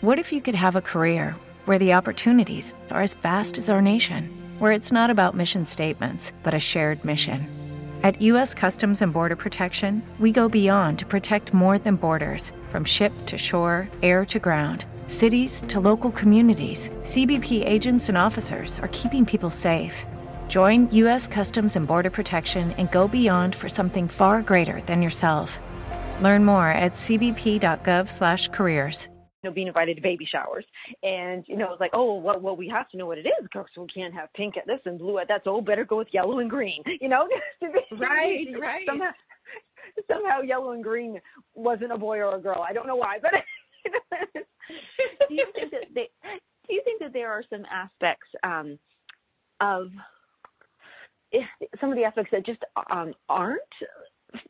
what if you could have a career where the opportunities are as vast as our nation, where it's not about mission statements, but a shared mission? At U.S. Customs and Border Protection, we go beyond to protect more than borders from ship to shore, air to ground cities to local communities, CBP agents and officers are keeping people safe. Join U.S. Customs and Border Protection and go beyond for something far greater than yourself. Learn more at cbp.gov/careers. You know, being invited to baby showers, and you know, it's like, oh, well, well, we have to know what it is because we can't have pink at this and blue at that, so better go with yellow and green. You know, right, right. Somehow, somehow, yellow and green wasn't a boy or a girl. I don't know why, but do you think that they, do you think that there are some aspects um, of eh, some of the aspects that just um, aren't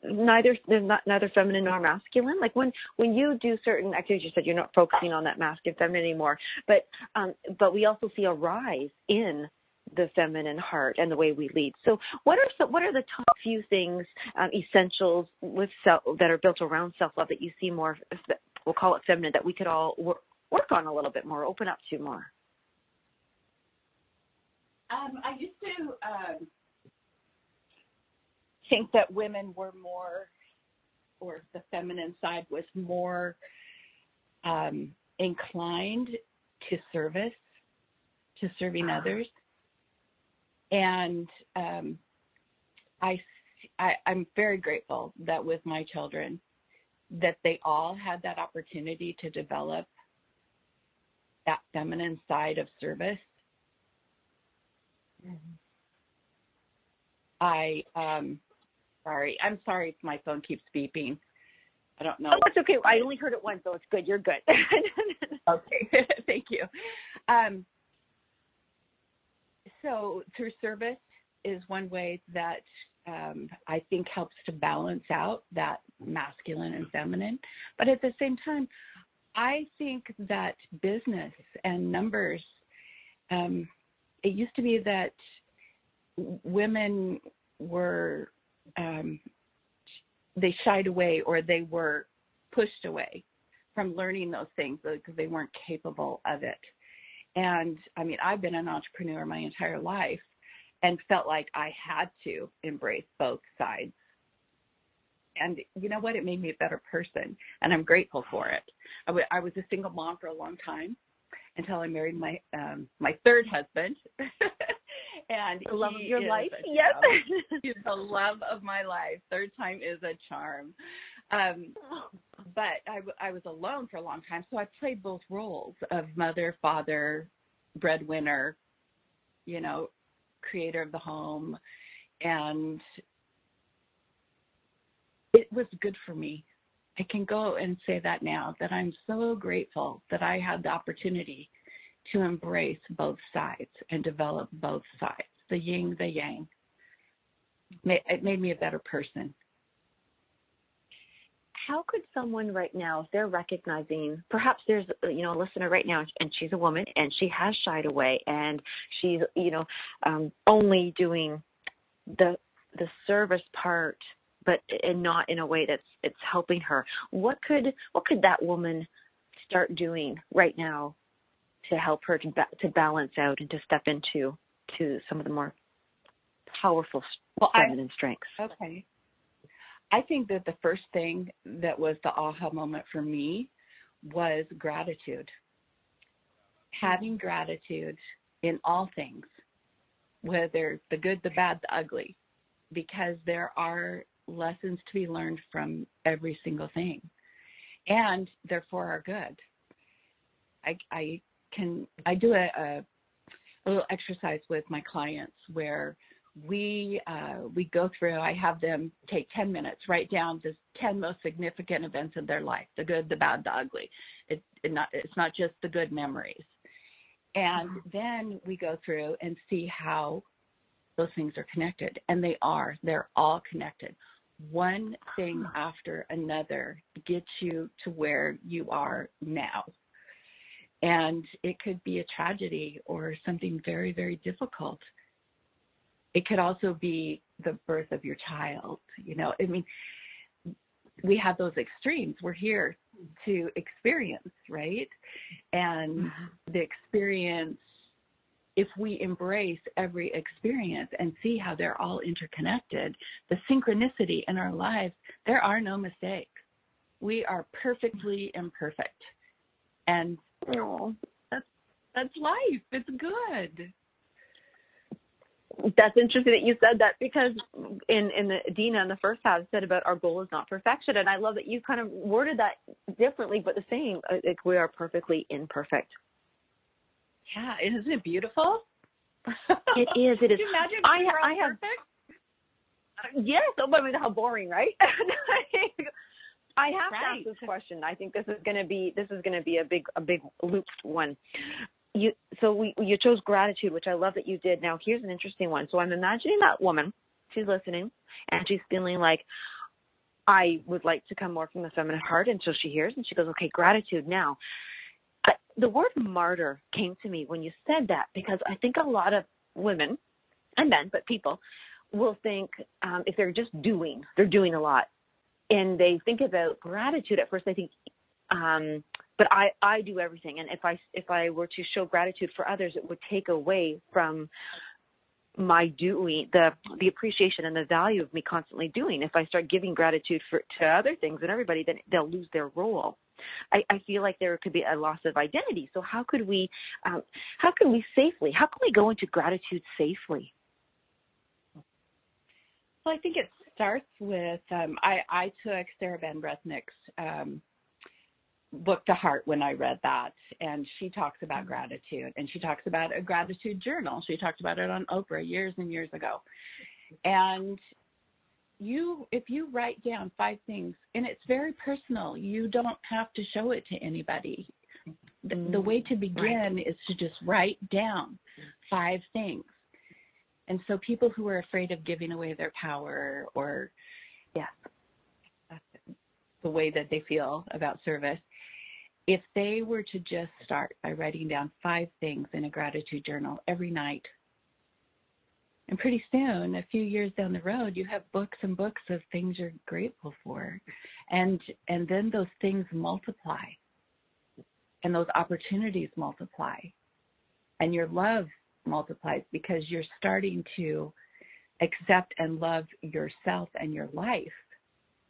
neither not neither feminine nor masculine like when when you do certain activities you said you're not focusing on that masculine feminine anymore but um but we also see a rise in the feminine heart and the way we lead. So, what are some, what are the top few things, um, essentials with self, that are built around self love that you see more we'll call it feminine that we could all work, work on a little bit more, open up to more? Um, I used to um, think that women were more, or the feminine side was more um, inclined to service, to serving ah. others. And um, I, I, I'm very grateful that with my children, that they all had that opportunity to develop that feminine side of service. Mm-hmm. I um sorry, I'm sorry if my phone keeps beeping. I don't know. Oh, it's okay. I only heard it once, so it's good. You're good. okay, thank you. Um, so through service is one way that um, I think helps to balance out that masculine and feminine. But at the same time, I think that business and numbers, um, it used to be that women were, um, they shied away or they were pushed away from learning those things because they weren't capable of it. And I mean, I've been an entrepreneur my entire life and felt like I had to embrace both sides. And you know what? It made me a better person, and I'm grateful for it. I, w- I was a single mom for a long time until I married my um, my third husband. and the love of your life, yes, he's the love of my life. Third time is a charm. Um, but I, w- I was alone for a long time, so I played both roles of mother, father, breadwinner, you know, creator of the home, and it was good for me. I can go and say that now that I'm so grateful that I had the opportunity to embrace both sides and develop both sides, the yin, the yang. It made me a better person. How could someone right now, if they're recognizing, perhaps there's you know a listener right now, and she's a woman and she has shied away, and she's you know um, only doing the the service part, but and not in a way that's it's helping her. What could what could that woman start doing right now to help her to ba- to balance out and to step into to some of the more powerful well, feminine I, strengths. Okay. I think that the first thing that was the aha moment for me was gratitude. Having gratitude in all things, whether the good, the bad, the ugly, because there are lessons to be learned from every single thing, and therefore are good. I, I can I do a, a, a little exercise with my clients where we uh, we go through. I have them take 10 minutes, write down the 10 most significant events of their life: the good, the bad, the ugly. It, it not, it's not just the good memories. And mm-hmm. then we go through and see how those things are connected, and they are. They're all connected. One thing after another gets you to where you are now. And it could be a tragedy or something very, very difficult. It could also be the birth of your child. You know, I mean, we have those extremes. We're here to experience, right? And mm-hmm. the experience, if we embrace every experience and see how they're all interconnected, the synchronicity in our lives, there are no mistakes. We are perfectly imperfect. And Oh, that's that's life. It's good. That's interesting that you said that because in in the Dena in the first half said about our goal is not perfection, and I love that you kind of worded that differently, but the same. Uh, like we are perfectly imperfect. Yeah, isn't it beautiful? It is. It is. Can you imagine I, I have. Perfect? Yes. Oh, I mean, how boring, right? I have right. to ask this question. I think this is going to be this is going to be a big a big looped one. You so we you chose gratitude, which I love that you did. Now here's an interesting one. So I'm imagining that woman. She's listening and she's feeling like I would like to come more from the feminine heart until she hears and she goes, okay, gratitude now. I, the word martyr came to me when you said that because I think a lot of women and men, but people will think um, if they're just doing, they're doing a lot and they think about gratitude at first, I think, um, but I, I do everything. And if I, if I were to show gratitude for others, it would take away from my doing the the appreciation and the value of me constantly doing. If i start giving gratitude for to other things and everybody then they'll lose their role. I, I feel like there could be a loss of identity. So how could we um, how can we safely how can we go into gratitude safely? Well i think it starts with um, I, I took Sarah Ban Breathnach's um, book to heart when I read that, and she talks about mm-hmm. gratitude, and she talks about a gratitude journal. She talked about it on Oprah years and years ago, and you if you write down five things, and it's very personal, you don't have to show it to anybody. The, the way to begin right. is to just write down five things and so people who are afraid of giving away their power or yeah, the way that they feel about service, if they were to just start by writing down five things in a gratitude journal every night, and pretty soon, a few years down the road, you have books and books of things you're grateful for, and and then those things multiply, and those opportunities multiply, and your love multiplies because you're starting to accept and love yourself and your life,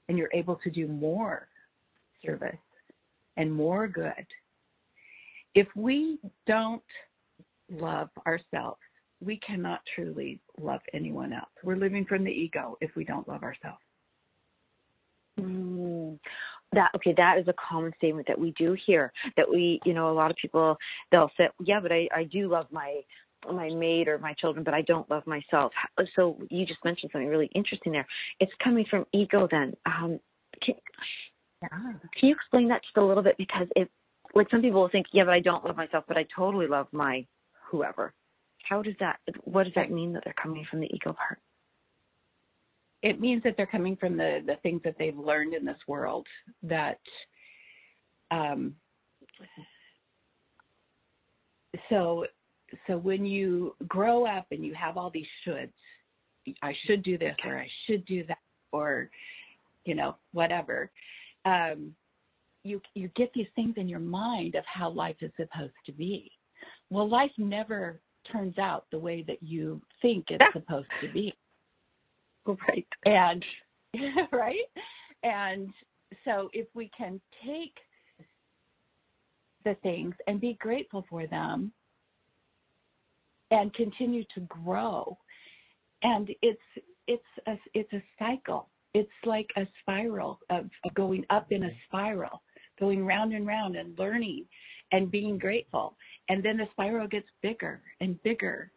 and you're able to do more service and more good. If we don't love ourselves, we cannot truly love anyone else. We're living from the ego if we don't love ourselves. Mm, that okay that is a common statement that we do hear that we you know a lot of people they'll say yeah but i i do love my my maid or my children, but I don't love myself. So you just mentioned something really interesting there. It's coming from ego. Then, um, can, yeah. can you explain that just a little bit? Because it like some people will think, yeah, but I don't love myself, but I totally love my whoever. How does that? What does that mean that they're coming from the ego part? It means that they're coming from the the things that they've learned in this world that. Um, so so when you grow up and you have all these shoulds, I should do this or I should do that or you know whatever. Um, you you get these things in your mind of how life is supposed to be. Well, life never turns out the way that you think it's supposed to be. Right. And right? And so if we can take the things and be grateful for them and continue to grow and it's it's a it's a cycle it's like a spiral of, of going up in a spiral going round and round and learning and being grateful. And then the spiral gets bigger and bigger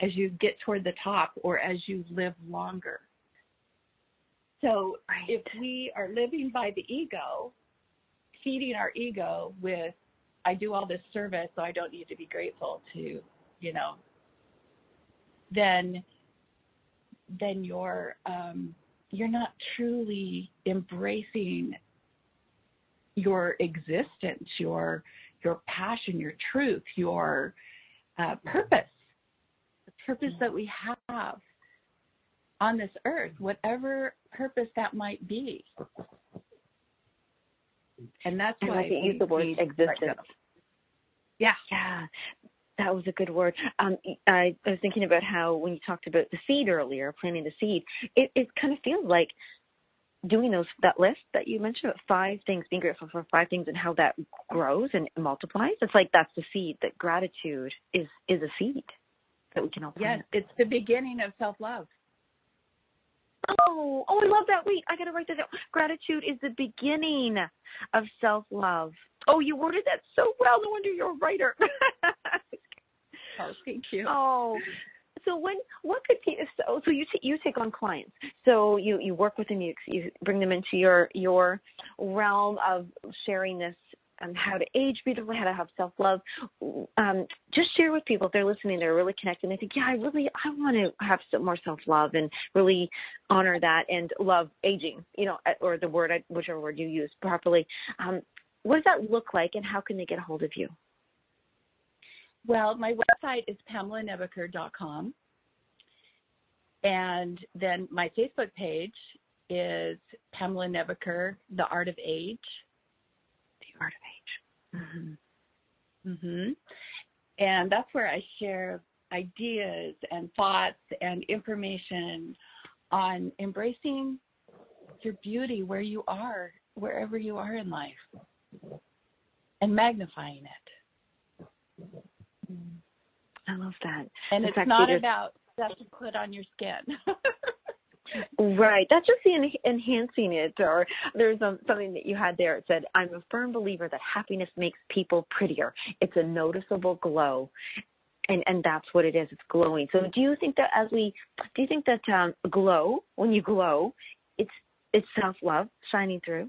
as you get toward the top or as you live longer. So right. if we are living by the ego, feeding our ego with, I do all this service, so I don't need to be grateful to, you know, then then you're um, you're not truly embracing your existence, your your passion, your truth, your uh, purpose, the purpose that we have on this earth, whatever purpose that might be. And that's I why like to use the word existence. Yeah. Yeah. That was a good word. Um, I, I was thinking about how when you talked about the seed earlier, planting the seed, it, it kind of feels like doing those that list that you mentioned about five things, being grateful for five things and how that grows and multiplies. It's like that's the seed that gratitude is is a seed that we can all plant. Yes, it's the beginning of self love. Oh, oh, I love that. Wait, I gotta write that down. Gratitude is the beginning of self love. Oh, you worded that so well. No wonder you're a writer. oh, thank you. Oh, so when what could be so so you t- you take on clients so you you work with them you you bring them into your your realm of sharing this um, how to age beautifully, how to have self love. Um, just share with people if they're listening, they're really connected. They think, yeah, I really, I want to have some more self love and really honor that and love aging, you know, or the word, whichever word you use properly. Um, what does that look like, and how can they get a hold of you? Well, my website is pamelanebeker.com. And then my Facebook page is Pamela Nebeker, The Art of Age. The Art of Age. Mm-hmm. Mm-hmm. And that's where I share ideas and thoughts and information on embracing your beauty where you are, wherever you are in life, and magnifying it. I love that. And In it's fact, not about stuff to put on your skin. Right. That's just the en- enhancing it. Or there's um, something that you had there. It said, I'm a firm believer that happiness makes people prettier. It's a noticeable glow. And, and that's what it is. It's glowing. So do you think that as we, do you think that um, glow, when you glow, it's, it's self-love shining through,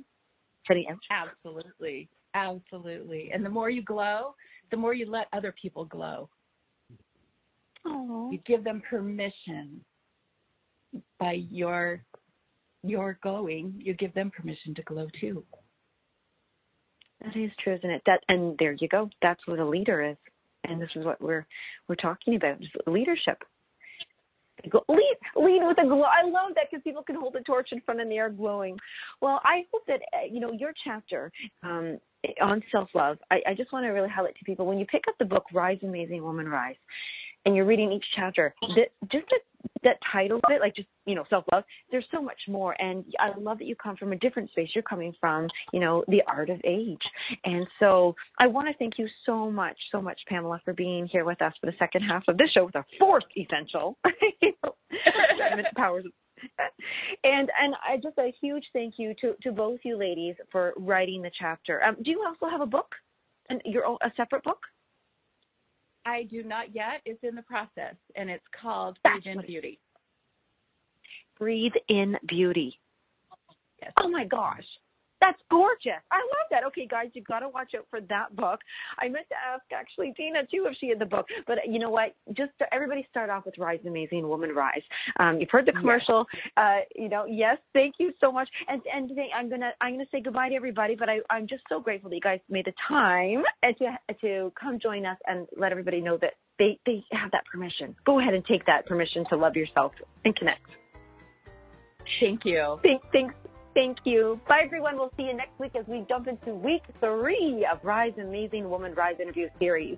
shining out? Absolutely. Absolutely. And the more you glow, the more you let other people glow. Oh. You give them permission by your your glowing, you give them permission to glow too. That is true, isn't it? That and there you go. That's what a leader is, and this is what we're we're talking about: leadership. Lead, lead with a glow. I love that because people can hold the torch in front and they are glowing. Well, I hope that uh, you know your chapter um, on self love. I, I just want to really highlight to people when you pick up the book "Rise, Amazing Woman, Rise." and you're reading each chapter, just that, that title of it, like just, you know, self-love, there's so much more. And I love that you come from a different space. You're coming from, you know, the art of age. And so I want to thank you so much, so much, Pamela, for being here with us for the second half of this show with our fourth essential powers and and I just a huge thank you to to both you ladies for writing the chapter. Um, do you also have a book, and your own a separate book? I do not yet. It's in the process, and it's called Breathe in Beauty. Breathe in Beauty. Yes. Oh my gosh, That's gorgeous. I love that. Okay, guys, you've got to watch out for that book. I meant to ask actually Tina too if she had the book, but you know what? Just everybody start off with Rise, Amazing Woman Rise. Um, you've heard the commercial. Yes. Uh, you know, yes. Thank you so much. And and today I'm gonna I'm gonna say goodbye to everybody, but I I'm just so grateful that you guys made the time and to to come join us and let everybody know that they they have that permission. Go ahead and take that permission to love yourself and connect. Thank you. Thank, thanks. Thank you. Bye, everyone. We'll see you next week as we jump into week three of Rise Amazing Woman Rise interview series.